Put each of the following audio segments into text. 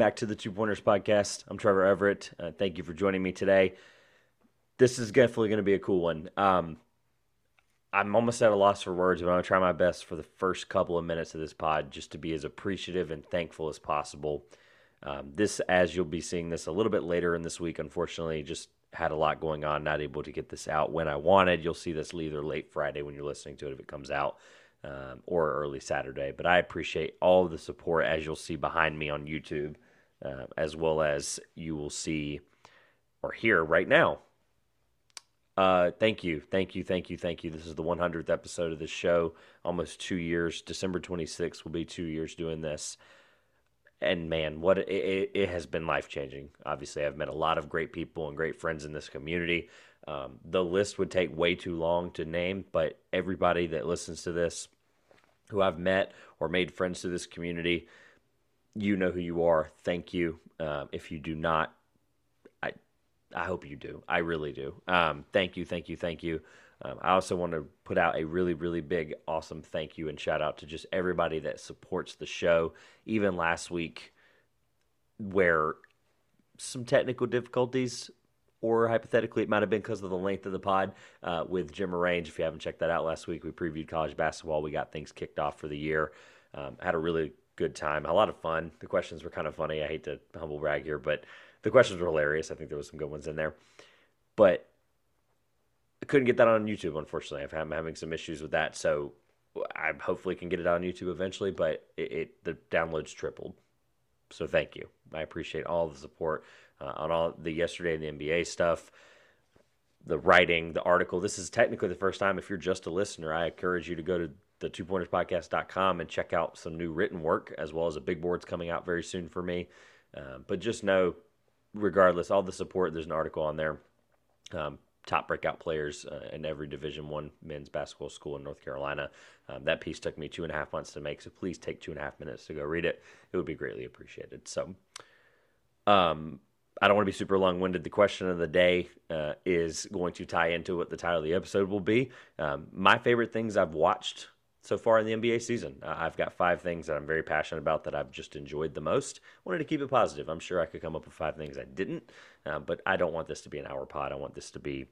back to the Two Pointers Podcast. I'm Trevor Everett. Uh, thank you for joining me today. This is definitely going to be a cool one. Um, I'm almost at a loss for words, but I'm going to try my best for the first couple of minutes of this pod just to be as appreciative and thankful as possible. Um, this, as you'll be seeing this a little bit later in this week, unfortunately, just had a lot going on, not able to get this out when I wanted. You'll see this either late Friday when you're listening to it if it comes out, um, or early Saturday. But I appreciate all the support, as you'll see behind me on YouTube, uh, as well as you will see or hear right now uh, thank you, thank you, thank you, thank you. This is the 100th episode of this show. Almost two years. December 26th will be two years doing this. And man, what it, it, has been life changing. Obviously, I've met a lot of great people and great friends in this community. Um, the list would take way too long to name, but everybody that listens to this, who I've met or made friends to this community, you know who you are. Thank you. Um, if you do not, I hope you do. I really do. Um, thank you, thank you, thank you. Um, I also want to put out a really, really big, awesome thank you and shout out to just everybody that supports the show. Even last week, where some technical difficulties, or hypothetically, it might have been because of the length of the pod uh, with Jim Arrange. If you haven't checked that out last week, we previewed college basketball. We got things kicked off for the year. Um, had a really good time, a lot of fun. The questions were kind of funny. I hate to humble brag here, but the questions were hilarious. I think there was some good ones in there, but I couldn't get that on YouTube. Unfortunately, I'm having some issues with that. So I hopefully can get it on YouTube eventually. But it, it the downloads tripled. So thank you. I appreciate all the support uh, on all the yesterday and the NBA stuff the writing, the article. This is technically the first time. If you're just a listener, I encourage you to go to the two pointerspodcast.com and check out some new written work as well as a big board's coming out very soon for me. Uh, but just know regardless, all the support. There's an article on there. Um, top breakout players uh, in every Division One men's basketball school in North Carolina. Um, that piece took me two and a half months to make, so please take two and a half minutes to go read it. It would be greatly appreciated. So, um, I don't want to be super long winded. The question of the day uh, is going to tie into what the title of the episode will be. Um, my favorite things I've watched so far in the NBA season. Uh, I've got five things that I'm very passionate about that I've just enjoyed the most. Wanted to keep it positive. I'm sure I could come up with five things I didn't, uh, but I don't want this to be an hour pod. I want this to be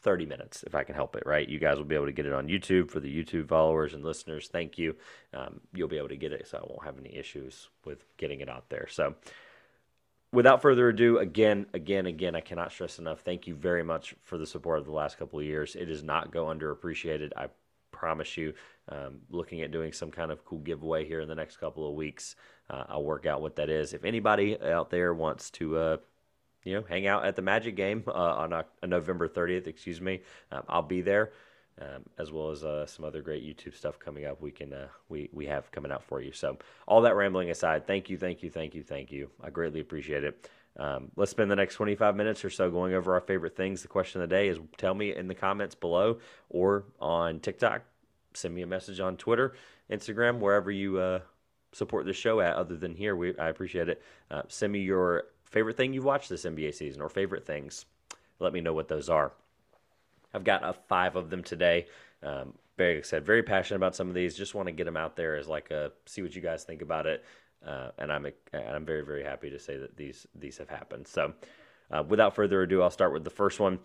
30 minutes if I can help it, right? You guys will be able to get it on YouTube for the YouTube followers and listeners. Thank you. Um, you'll be able to get it, so I won't have any issues with getting it out there. So, without further ado, again, again, again, I cannot stress enough. Thank you very much for the support of the last couple of years. It does not go underappreciated. I promise you. Um, looking at doing some kind of cool giveaway here in the next couple of weeks. Uh, I'll work out what that is. If anybody out there wants to, uh, you know, hang out at the Magic game uh, on a November 30th, excuse me, um, I'll be there. Um, as well as uh, some other great YouTube stuff coming up. We can uh, we we have coming out for you. So all that rambling aside, thank you, thank you, thank you, thank you. I greatly appreciate it. Um, let's spend the next 25 minutes or so going over our favorite things. The question of the day is tell me in the comments below or on TikTok. Send me a message on Twitter, Instagram, wherever you uh, support the show at, other than here. We, I appreciate it. Uh, send me your favorite thing you've watched this NBA season or favorite things. Let me know what those are. I've got uh, five of them today. Um, very I said, very passionate about some of these. Just want to get them out there as like a see what you guys think about it. Uh, and I'm I'm very very happy to say that these these have happened. So, uh, without further ado, I'll start with the first one.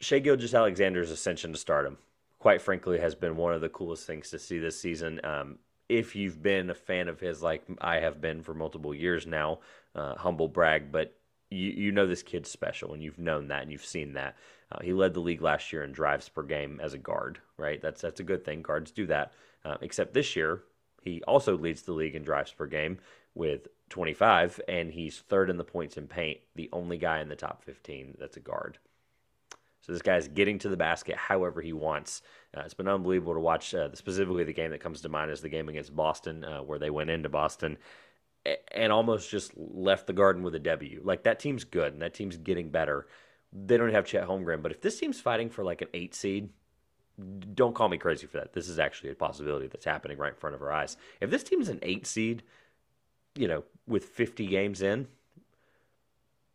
Shai Gilgeous-Alexander's ascension to stardom, quite frankly, has been one of the coolest things to see this season. Um, if you've been a fan of his, like I have been for multiple years now, uh, humble brag, but you you know this kid's special, and you've known that, and you've seen that. Uh, he led the league last year in drives per game as a guard, right? That's that's a good thing. Guards do that. Uh, except this year, he also leads the league in drives per game with 25, and he's third in the points in paint, the only guy in the top 15 that's a guard. So this guy's getting to the basket however he wants. Uh, it's been unbelievable to watch. Uh, specifically, the game that comes to mind is the game against Boston, uh, where they went into Boston and almost just left the Garden with a W. Like that team's good, and that team's getting better. They don't have Chet Holmgren, but if this team's fighting for like an eight seed, don't call me crazy for that. This is actually a possibility that's happening right in front of our eyes. If this team's an eight seed, you know, with 50 games in,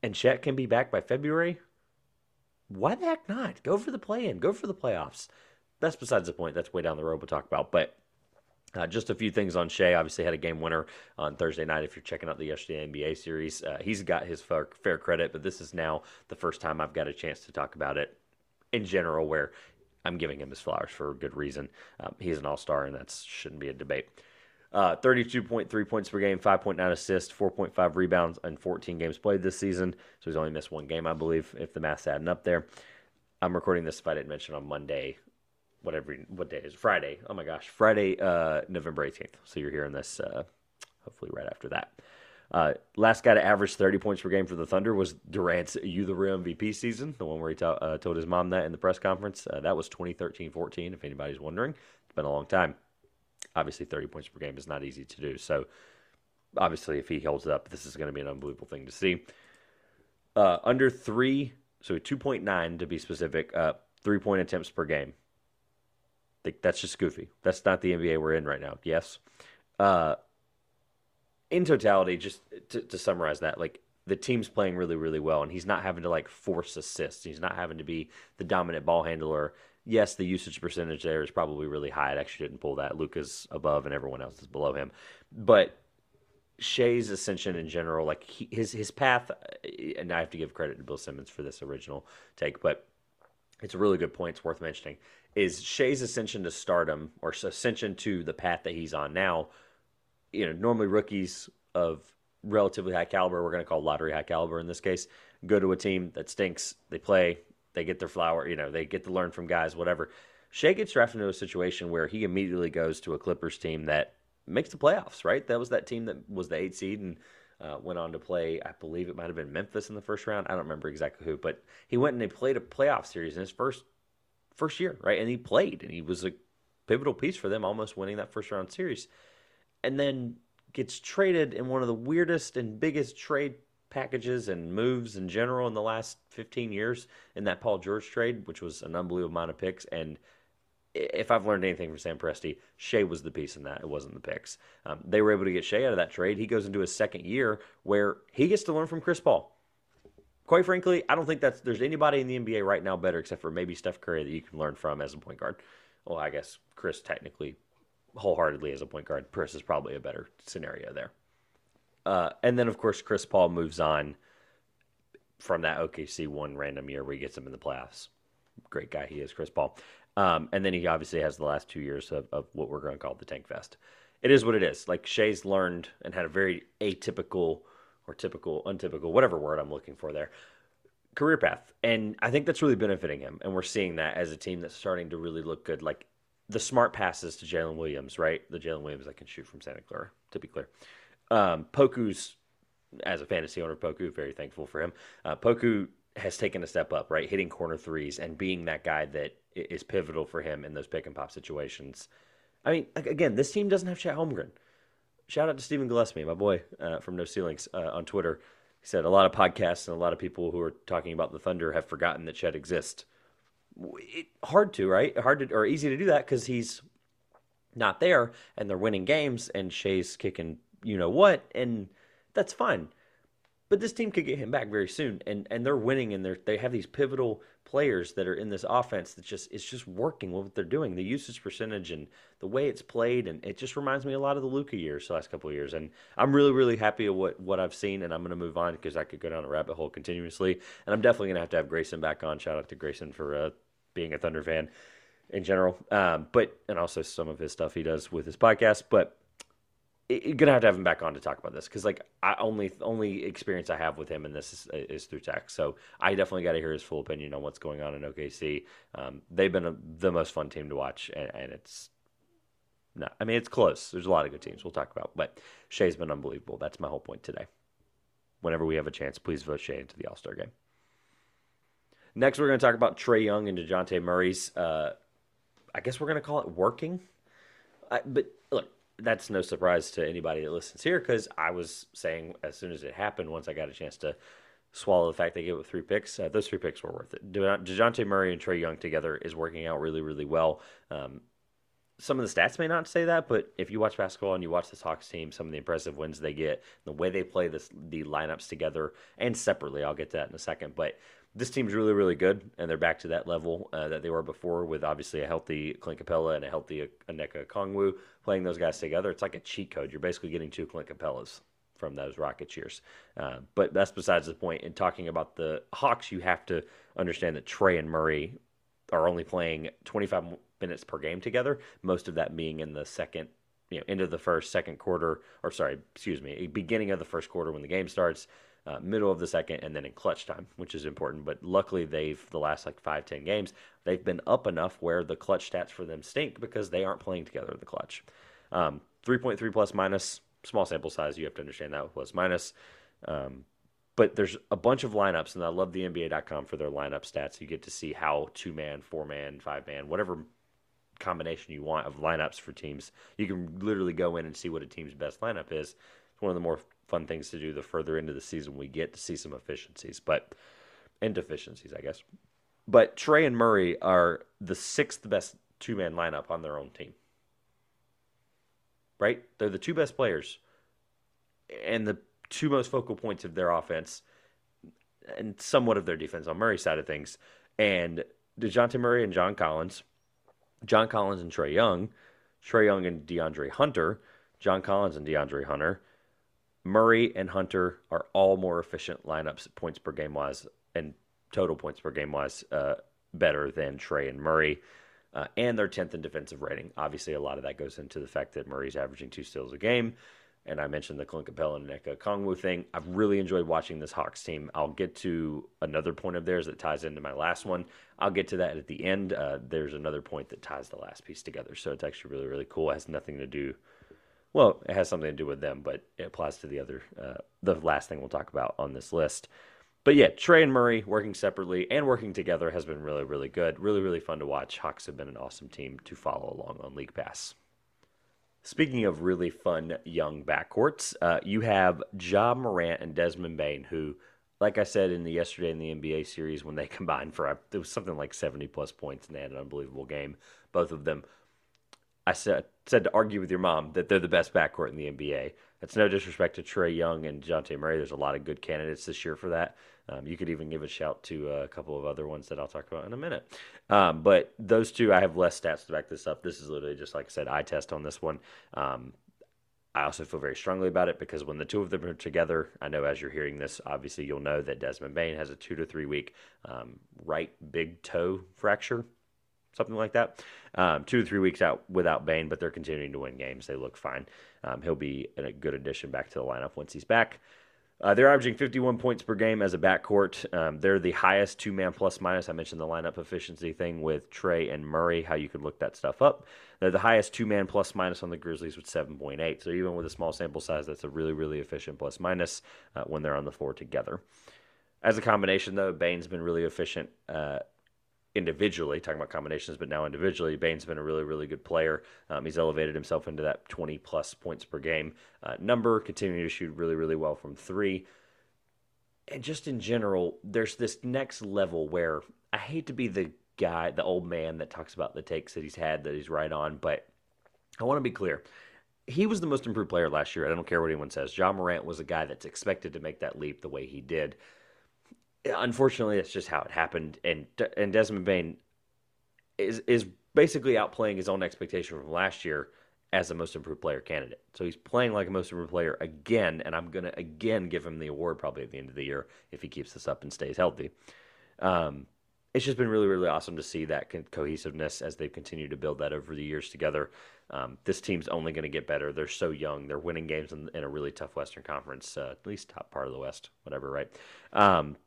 and Chet can be back by February, why the heck not? Go for the play in, go for the playoffs. That's besides the point. That's way down the road we'll talk about. But Uh, just a few things on Shai. Obviously, had a game winner on Thursday night. If you're checking out the yesterday NBA series, uh, he's got his fair, fair, credit, but this is now the first time I've got a chance to talk about it in general, where I'm giving him his flowers for good reason. Um, he's an all star, and that shouldn't be a debate. Uh, 32.3 points per game, 5.9 assists, 4.5 rebounds, and 14 games played this season. So he's only missed one game, I believe, if the math's adding up there. I'm recording this, if I didn't mention, on Monday, whatever, what day is? Friday. Oh my gosh, Friday, uh, November 18th. So you're hearing this uh, hopefully right after that. Uh, last guy to average 30 points per game for the Thunder was Durant's You the Real MVP season, the one where he t- uh, told his mom that in the press conference. Uh, that was 2013 14, if anybody's wondering. It's been a long time obviously 30 points per game is not easy to do. So obviously, if he holds it up, this is going to be an unbelievable thing to see. Uh, under three, so 2.9 to be specific, uh, three point attempts per game. That's just goofy. That's not the NBA we're in right now. Yes. In totality, just to, to summarize that, like the team's playing really, really well, and he's not having to like force assists. He's not having to be the dominant ball handler yes, the usage percentage there is probably really high. It actually didn't pull that. Luka's above and everyone else is below him. But Shai's ascension in general, like he, his his path, and I have to give credit to Bill Simmons for this original take, but it's a really good point. It's worth mentioning. Is Shai's ascension to stardom or ascension to the path that he's on now? You know, normally rookies of relatively high caliber, we're going to call lottery high caliber in this case, go to a team that stinks. They play, they get their flower, you know, they get to learn from guys, whatever. Shai gets drafted into a situation where he immediately goes to a Clippers team that makes the playoffs, right? That was that team that was the eight seed and uh, went on to play, I believe it might have been Memphis in the first round. I don't remember exactly who, but he went and they played a playoff series in his first first year, right? And he played and he was a pivotal piece for them, almost winning that first round series. And then gets traded in one of the weirdest and biggest trade packages and moves in general in the last 15 years in that Paul George trade, which was an unbelievable amount of picks. And if I've learned anything from Sam Presti, Shai was the piece in that. It wasn't the picks. Um, they were able to get Shai out of that trade. He goes into his second year where he gets to learn from Chris Paul. Quite frankly, I don't think that's there's anybody in the NBA right now better except for maybe Steph Curry that you can learn from as a point guard. Well, I guess Chris technically wholeheartedly as a point guard. Chris is probably a better scenario there. Uh, and then, of course, Chris Paul moves on from that OKC one random year where he gets him in the playoffs. Great guy he is, Chris Paul. Um, and then he obviously has the last two years of, of what we're going to call the Tank Fest. It is what it is. Like Shai's learned and had a very atypical or typical, untypical, whatever word I'm looking for there, career path. And I think that's really benefiting him. And we're seeing that as a team that's starting to really look good. Like the smart passes to Jalen Williams, right? The Jalen Williams that can shoot from Santa Clara, to be clear. Um, Poku's, as a fantasy owner, Poku, very thankful for him. Uh, Poku has taken a step up, right? Hitting corner threes and being that guy that is pivotal for him in those pick and pop situations. I mean, again, this team doesn't have Chet Holmgren. Shout out to Stephen Gillespie, my boy uh, from No Ceilings uh, on Twitter. He said a lot of podcasts and a lot of people who are talking about the Thunder have forgotten that Chet exists. It, hard to, right? Hard to, or easy to do that because he's not there and they're winning games and Shai's kicking you know what, and that's fine. But this team could get him back very soon, and and they're winning, and they're they have these pivotal players that are in this offense that just it's just working with what they're doing. The usage percentage and the way it's played, and it just reminds me a lot of the Luka years, the last couple of years. And I'm really really happy with what what I've seen, and I'm to move on because I could go down a rabbit hole continuously. And I'm definitely to have to have Grayson back on. Shout out to Grayson for uh, being a Thunder fan in general, um, but and also some of his stuff he does with his podcast, but you're gonna have to have him back on to talk about this because like I only only experience I have with him in this is, is through text. So I definitely got to hear his full opinion on what's going on in OKC. Um, they've been a, the most fun team to watch, and, and it's not. I mean, it's close. There's a lot of good teams we'll talk about, but Shai's been unbelievable. That's my whole point today. Whenever we have a chance, please vote Shai into the All Star game. Next, we're going to talk about Trae Young and Dejounte Murray's. Uh, I guess we're going to call it working. I, but look, that's no surprise to anybody that listens here because I was saying as soon as it happened, once I got a chance to swallow the fact they gave it three picks, uh, those three picks were worth it. DeJounte Murray and Trae Young together is working out really, really well. Um, some of the stats may not say that, but if you watch basketball and you watch this Hawks team, some of the impressive wins they get, the way they play this the lineups together and separately, I'll get to that in a second. But this team's really, really good, and they're back to that level uh, that they were before, with obviously a healthy Clint Capela and a healthy Onyeka Okongwu playing those guys together. It's like a cheat code. You're basically getting two Clint Capelas from those Rocket cheers. Uh, but that's besides the point. In talking about the Hawks, you have to understand that Trae and Murray are only playing 25 minutes per game together, most of that being in the second, you know, end of the first, second quarter, or sorry, excuse me, beginning of the first quarter when the game starts, uh, middle of the second, and then in clutch time, which is important. But luckily, they've the last like five, ten games, they've been up enough where the clutch stats for them stink because they aren't playing together in the clutch. Um, 3.3 plus minus, small sample size. You have to understand that plus minus. Um, but there's a bunch of lineups, and I love the NBA.com for their lineup stats. You get to see how two man, four man, five man, whatever combination you want of lineups for teams. You can literally go in and see what a team's best lineup is. It's one of the more fun things to do the further into the season we get to see some efficiencies, but and deficiencies, I guess. But Trae and Murray are the sixth best two man lineup on their own team. Right? They're the two best players and the two most focal points of their offense and somewhat of their defense on Murray's side of things. And DeJounte Murray and John Collins John Collins and Trae Young, Trae Young and DeAndre Hunter, John Collins and DeAndre Hunter, Murray and Hunter are all more efficient lineups points per game wise and total points per game wise uh, better than Trae and Murray. Uh, and their 10th in defensive rating. Obviously, a lot of that goes into the fact that Murray's averaging two steals a game. And I mentioned the Clint Capela and Onyeka Okongwu thing. I've really enjoyed watching this Hawks team. I'll get to another point of theirs that ties into my last one. I'll get to that at the end. Uh, there's another point that ties the last piece together. So it's actually really, really cool. It has nothing to do, well, it has something to do with them, but it applies to the other, uh, the last thing we'll talk about on this list. But yeah, Trae and Murray working separately and working together has been really, really good. Really, really fun to watch. Hawks have been an awesome team to follow along on League Pass. Speaking of really fun young backcourts, uh, you have Ja Morant and Desmond Bane, who like I said in the yesterday in the NBA series when they combined for it was something like 70 plus points and they had an unbelievable game, both of them. I said said to argue with your mom that they're the best backcourt in the NBA. That's no disrespect to Trae Young and Dejounte Murray. There's a lot of good candidates this year for that. Um, you could even give a shout to a couple of other ones that I'll talk about in a minute. Um, but those two, I have less stats to back this up. This is literally just like I said, eye test on this one. Um, I also feel very strongly about it because when the two of them are together, I know as you're hearing this, obviously you'll know that Desmond Bane has a two to three week um, right big toe fracture, something like that. Um, two to three weeks out without Bane, but they're continuing to win games. They look fine. Um, he'll be a good addition back to the lineup once he's back. Uh, they're averaging 51 points per game as a backcourt. Um, they're the highest two man plus minus. I mentioned the lineup efficiency thing with Trae and Murray, how you could look that stuff up. They're the highest two man plus minus on the Grizzlies with 7.8. So even with a small sample size, that's a really, really efficient plus minus uh, when they're on the floor together. As a combination, though, Bane's been really efficient uh, individually, talking about combinations, but now individually, Bane's been a really, really good player. Um, he's elevated himself into that 20 plus points per game uh, number, continuing to shoot really, really well from three. And just in general, there's this next level where I hate to be the guy, the old man that talks about the takes that he's had that he's right on, but I want to be clear. He was the most improved player last year. I don't care what anyone says. Ja Morant was a guy that's expected to make that leap the way he did unfortunately, that's just how it happened. And and Desmond Bane is is basically outplaying his own expectation from last year as a most improved player candidate. So he's playing like a most improved player again, and I'm gonna again give him the award probably at the end of the year if he keeps this up and stays healthy. Um, it's just been really, really awesome to see that co- cohesiveness as they've continued to build that over the years together. Um, this team's only going to get better. They're so young. They're winning games in, in a really tough Western Conference, uh, at least top part of the West, whatever, right? Um,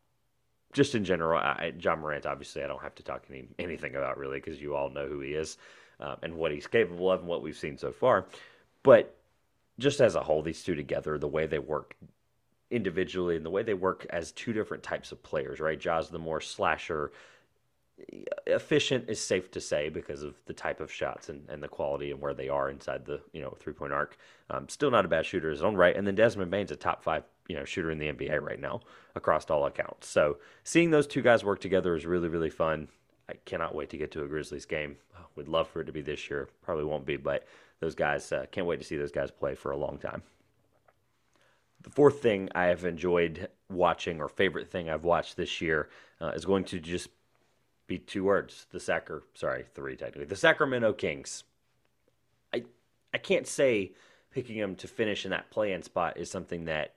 just in general, I, Ja Morant, obviously, I don't have to talk any, anything about really because you all know who he is um, and what he's capable of and what we've seen so far. But just as a whole, these two together, the way they work individually and the way they work as two different types of players, right? Ja's the more slasher, efficient is safe to say because of the type of shots and, and the quality and where they are inside the you know three point arc. Um, still not a bad shooter in his own right, and then Desmond Bane's a top five you know shooter in the NBA right now across all accounts. So seeing those two guys work together is really really fun. I cannot wait to get to a Grizzlies game. Would love for it to be this year. Probably won't be, but those guys uh, can't wait to see those guys play for a long time. The fourth thing I have enjoyed watching, or favorite thing I've watched this year, uh, is going to just be two words: the Sacra. Sorry, three technically. The Sacramento Kings. I I can't say picking them to finish in that play-in spot is something that,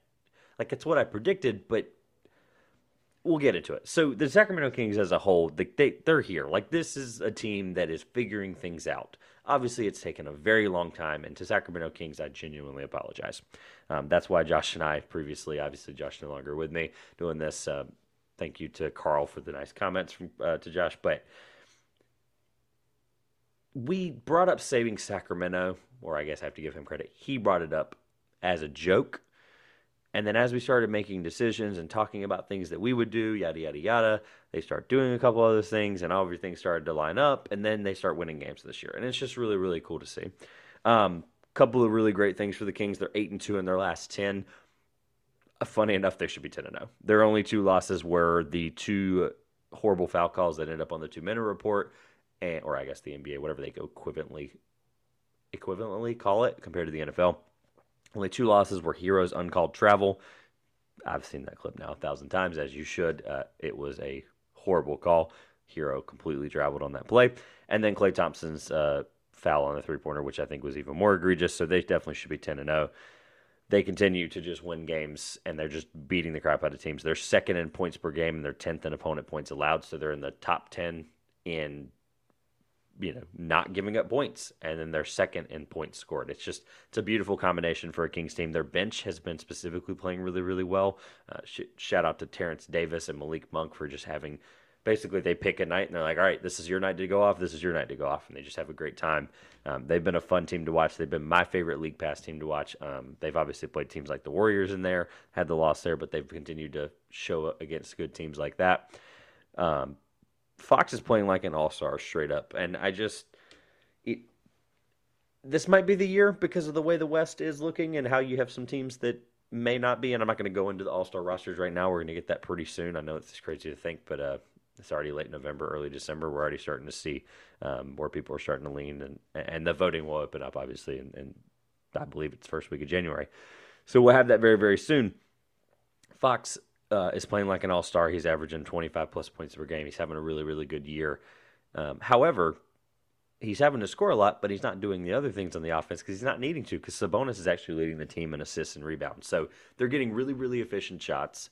like, it's what I predicted, but we'll get into it. So the Sacramento Kings as a whole, they, they they're here. Like this is a team that is figuring things out. Obviously, it's taken a very long time, and to Sacramento Kings, I genuinely apologize. Um, that's why Josh and I previously, obviously, Josh no longer with me doing this. Uh, thank you to Carl for the nice comments from uh, to Josh, but we brought up saving Sacramento, or I guess I have to give him credit. He brought it up as a joke and then as we started making decisions and talking about things that we would do, yada, yada, yada, they start doing a couple other things and everything started to line up. And then they start winning games this year. And it's just really, really cool to see. Um, couple of really great things for the Kings. They're 8 and 2 in their last 10. Uh, funny enough, they should be 10 and 0. Their only two losses were the two horrible foul calls that ended up on the two minute report, and, or I guess the NBA, whatever they equivalently, equivalently call it compared to the NFL. Only two losses were Herro's uncalled travel. I've seen that clip now a thousand times, as you should. Uh, it was a horrible call. Herro completely traveled on that play. And then Klay Thompson's uh, foul on the three pointer, which I think was even more egregious. So they definitely should be 10 and 0. They continue to just win games and they're just beating the crap out of teams. They're second in points per game and they're 10th in opponent points allowed. So they're in the top 10 in you know not giving up points and then they're second in points scored it's just it's a beautiful combination for a kings team their bench has been specifically playing really really well uh, sh- shout out to terence davis and malik monk for just having basically they pick a night and they're like all right this is your night to go off this is your night to go off and they just have a great time um, they've been a fun team to watch they've been my favorite league pass team to watch um, they've obviously played teams like the warriors in there had the loss there but they've continued to show up against good teams like that um, Fox is playing like an all star straight up, and I just this might be the year because of the way the West is looking and how you have some teams that may not be. And I'm not going to go into the all star rosters right now. We're going to get that pretty soon. I know it's crazy to think, but uh, it's already late November, early December. We're already starting to see um, more people are starting to lean, and and the voting will open up obviously, and, and I believe it's first week of January. So we'll have that very very soon. Fox uh, is playing like an all star. He's averaging 25 plus points per game. He's having a really, really good year. Um, however, he's having to score a lot, but he's not doing the other things on the offense because he's not needing to because Sabonis is actually leading the team in assists and rebounds. So they're getting really, really efficient shots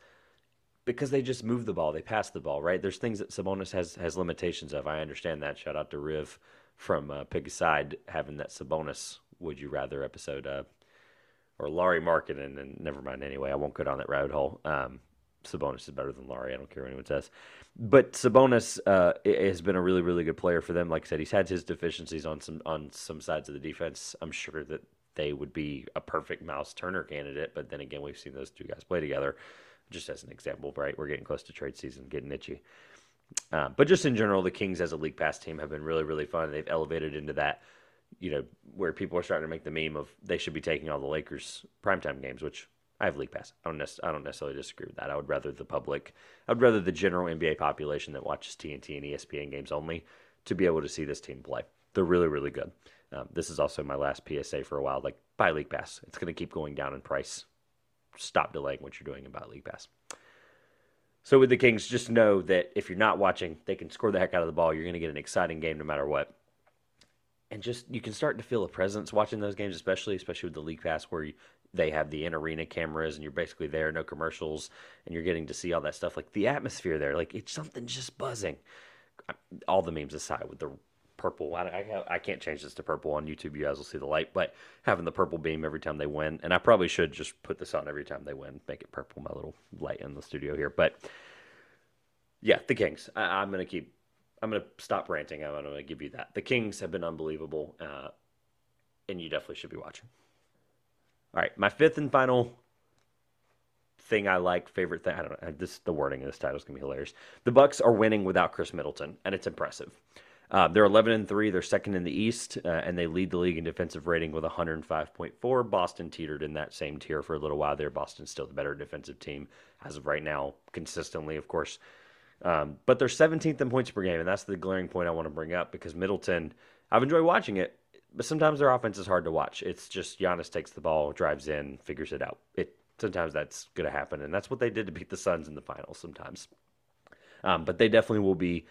because they just move the ball. They pass the ball, right? There's things that Sabonis has, has limitations of. I understand that. Shout out to Riv from uh, Aside having that Sabonis Would You Rather episode. Uh, or Lauri Markkanen, and never mind anyway, I won't go down that rabbit hole. Um, Sabonis is better than Lauri. I don't care what anyone says. But Sabonis uh, has been a really, really good player for them. Like I said, he's had his deficiencies on some on some sides of the defense. I'm sure that they would be a perfect Myles Turner candidate. But then again, we've seen those two guys play together. Just as an example, right? We're getting close to trade season, getting itchy. Uh, but just in general, the Kings as a league pass team have been really, really fun. They've elevated into that, you know, where people are starting to make the meme of they should be taking all the Lakers primetime games, which I have league pass. I don't, nec- I don't necessarily disagree with that. I would rather the public, I would rather the general NBA population that watches TNT and ESPN games only to be able to see this team play. They're really, really good. Um, this is also my last PSA for a while. Like buy league pass. It's going to keep going down in price. Stop delaying what you're doing about league pass. So with the Kings, just know that if you're not watching, they can score the heck out of the ball. You're going to get an exciting game no matter what. And just you can start to feel a presence watching those games, especially especially with the league pass, where you, they have the in arena cameras and you're basically there, no commercials, and you're getting to see all that stuff. Like the atmosphere there, like it's something just buzzing. All the memes aside, with the purple, I, I, I can't change this to purple on YouTube. You guys will see the light, but having the purple beam every time they win, and I probably should just put this on every time they win, make it purple. My little light in the studio here, but yeah, the Kings. I, am gonna keep. I'm gonna stop ranting. I'm gonna give you that. The Kings have been unbelievable, uh, and you definitely should be watching. All right, my fifth and final thing I like, favorite thing. I don't know. This the wording of this title is gonna be hilarious. The Bucks are winning without Khris Middleton, and it's impressive. Uh, they're 11 and three. They're second in the East, uh, and they lead the league in defensive rating with 105.4. Boston teetered in that same tier for a little while there. Boston's still the better defensive team as of right now, consistently. Of course, Um, but they're 17th in points per game, and that's the glaring point I want to bring up because Middleton, I've enjoyed watching it, but sometimes their offense is hard to watch. It's just Giannis takes the ball, drives in, figures it out. It sometimes that's going to happen, and that's what they did to beat the Suns in the finals sometimes. Um, but they definitely will be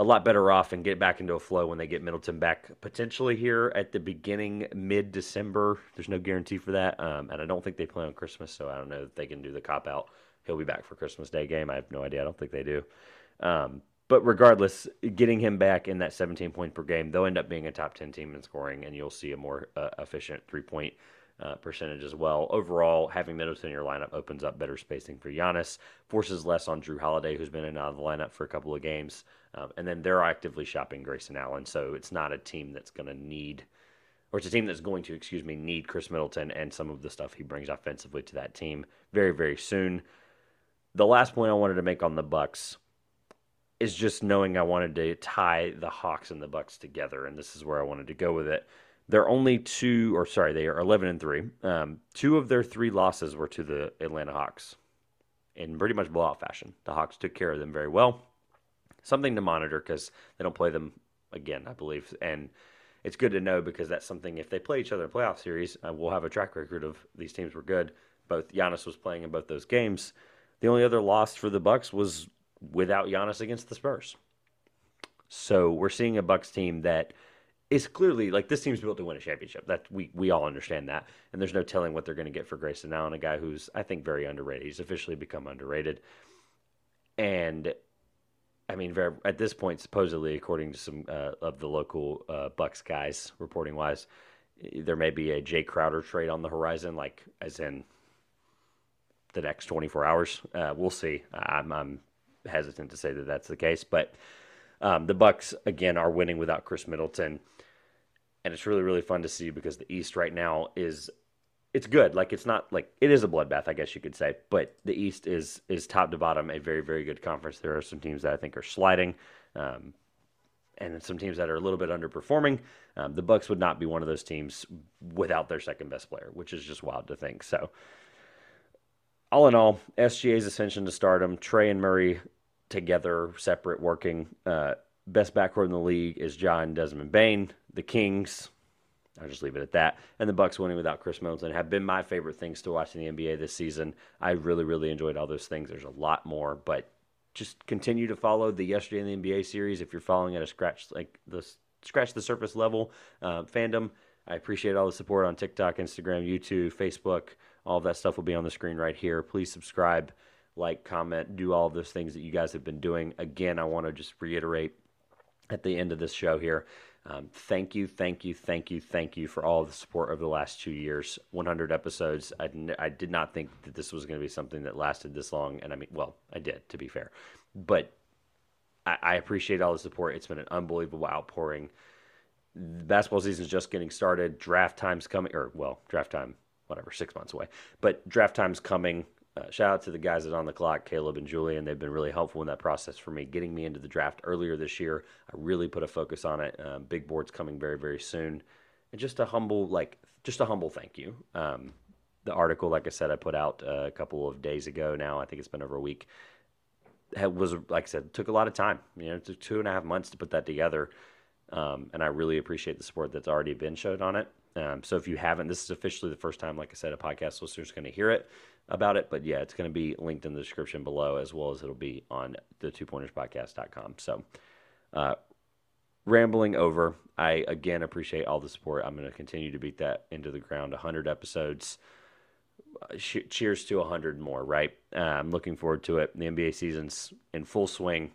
a lot better off and get back into a flow when they get Middleton back potentially here at the beginning mid December. There's no guarantee for that, um, and I don't think they play on Christmas, so I don't know if they can do the cop out. He'll be back for Christmas Day game. I have no idea. I don't think they do. Um, but regardless, getting him back in that 17 point per game, they'll end up being a top 10 team in scoring, and you'll see a more uh, efficient three point uh, percentage as well. Overall, having Middleton in your lineup opens up better spacing for Giannis, forces less on Jrue Holiday, who's been in out of the lineup for a couple of games. Um, and then they're actively shopping Grayson Allen, so it's not a team that's going to need, or it's a team that's going to, excuse me, need Khris Middleton and some of the stuff he brings offensively to that team very, very soon. The last point I wanted to make on the Bucks is just knowing I wanted to tie the Hawks and the Bucks together, and this is where I wanted to go with it. They're only two, or sorry, they are eleven and three. Um, two of their three losses were to the Atlanta Hawks, in pretty much blowout fashion. The Hawks took care of them very well something to monitor because they don't play them again, I believe. And it's good to know because that's something. If they play each other in playoff series, uh, we'll have a track record of these teams were good. Both Giannis was playing in both those games. The only other loss for the Bucks was without Giannis against the Spurs. So we're seeing a Bucks team that is clearly like this team's built to win a championship. That we we all understand that, and there's no telling what they're going to get for Grayson Allen, a guy who's I think very underrated. He's officially become underrated, and I mean, very, at this point, supposedly, according to some uh, of the local uh, Bucks guys reporting wise, there may be a Jae Crowder trade on the horizon, like as in the next 24 hours. Uh, we'll see. I'm, I'm, hesitant to say that that's the case, but um, the Bucks again are winning without Khris Middleton, and it's really really fun to see because the East right now is it's good. Like it's not like it is a bloodbath, I guess you could say. But the East is is top to bottom a very very good conference. There are some teams that I think are sliding, um, and some teams that are a little bit underperforming. Um, the Bucks would not be one of those teams without their second best player, which is just wild to think. So, all in all, SGA's ascension to stardom, Trae and Murray together, separate, working. Uh, best backcourt in the league is John Desmond Bane. The Kings I'll just leave it at that. And the Bucks winning without Khris Middleton have been my favorite things to watch in the NBA this season. I really, really enjoyed all those things. There's a lot more, but just continue to follow the yesterday in the NBA series if you're following at a scratch like the scratch the surface level uh, fandom. I appreciate all the support on TikTok, Instagram, YouTube, Facebook. All of that stuff will be on the screen right here. Please subscribe, like, comment, do all those things that you guys have been doing. Again, I want to just reiterate at the end of this show here um, thank you, thank you, thank you, thank you for all the support over the last two years. 100 episodes. I, I did not think that this was going to be something that lasted this long. And I mean, well, I did, to be fair. But I, I appreciate all the support. It's been an unbelievable outpouring. The basketball season is just getting started. Draft time's coming, or, well, draft time, whatever, six months away. But draft time's coming. Uh, shout out to the guys at On the Clock, Caleb and Julian. They've been really helpful in that process for me, getting me into the draft earlier this year. I really put a focus on it. Um, big board's coming very, very soon. And just a humble, like, just a humble thank you. Um, the article, like I said, I put out uh, a couple of days ago now. I think it's been over a week. It was, like I said, took a lot of time. You know, it took two and a half months to put that together. Um, and I really appreciate the support that's already been showed on it. Um, so if you haven't, this is officially the first time, like I said, a podcast listener is going to hear it about it. But yeah, it's going to be linked in the description below as well as it'll be on the two pointers podcast.com. So, uh, rambling over, I again appreciate all the support. I'm going to continue to beat that into the ground 100 episodes. Uh, cheers to 100 more, right? Uh, I'm looking forward to it. The NBA season's in full swing.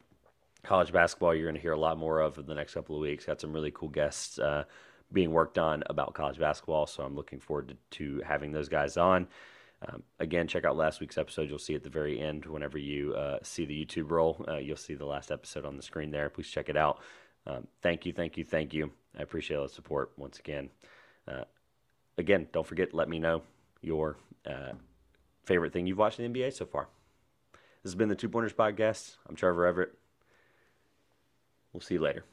College basketball, you're going to hear a lot more of in the next couple of weeks. Got some really cool guests uh, being worked on about college basketball, so I'm looking forward to, to having those guys on. Um, again, check out last week's episode. You'll see at the very end, whenever you uh, see the YouTube roll, uh, you'll see the last episode on the screen there. Please check it out. Um, thank you, thank you, thank you. I appreciate all the support once again. Uh, again, don't forget, let me know your uh, favorite thing you've watched in the NBA so far. This has been the Two Pointers Podcast. I'm Trevor Everett. We'll see you later.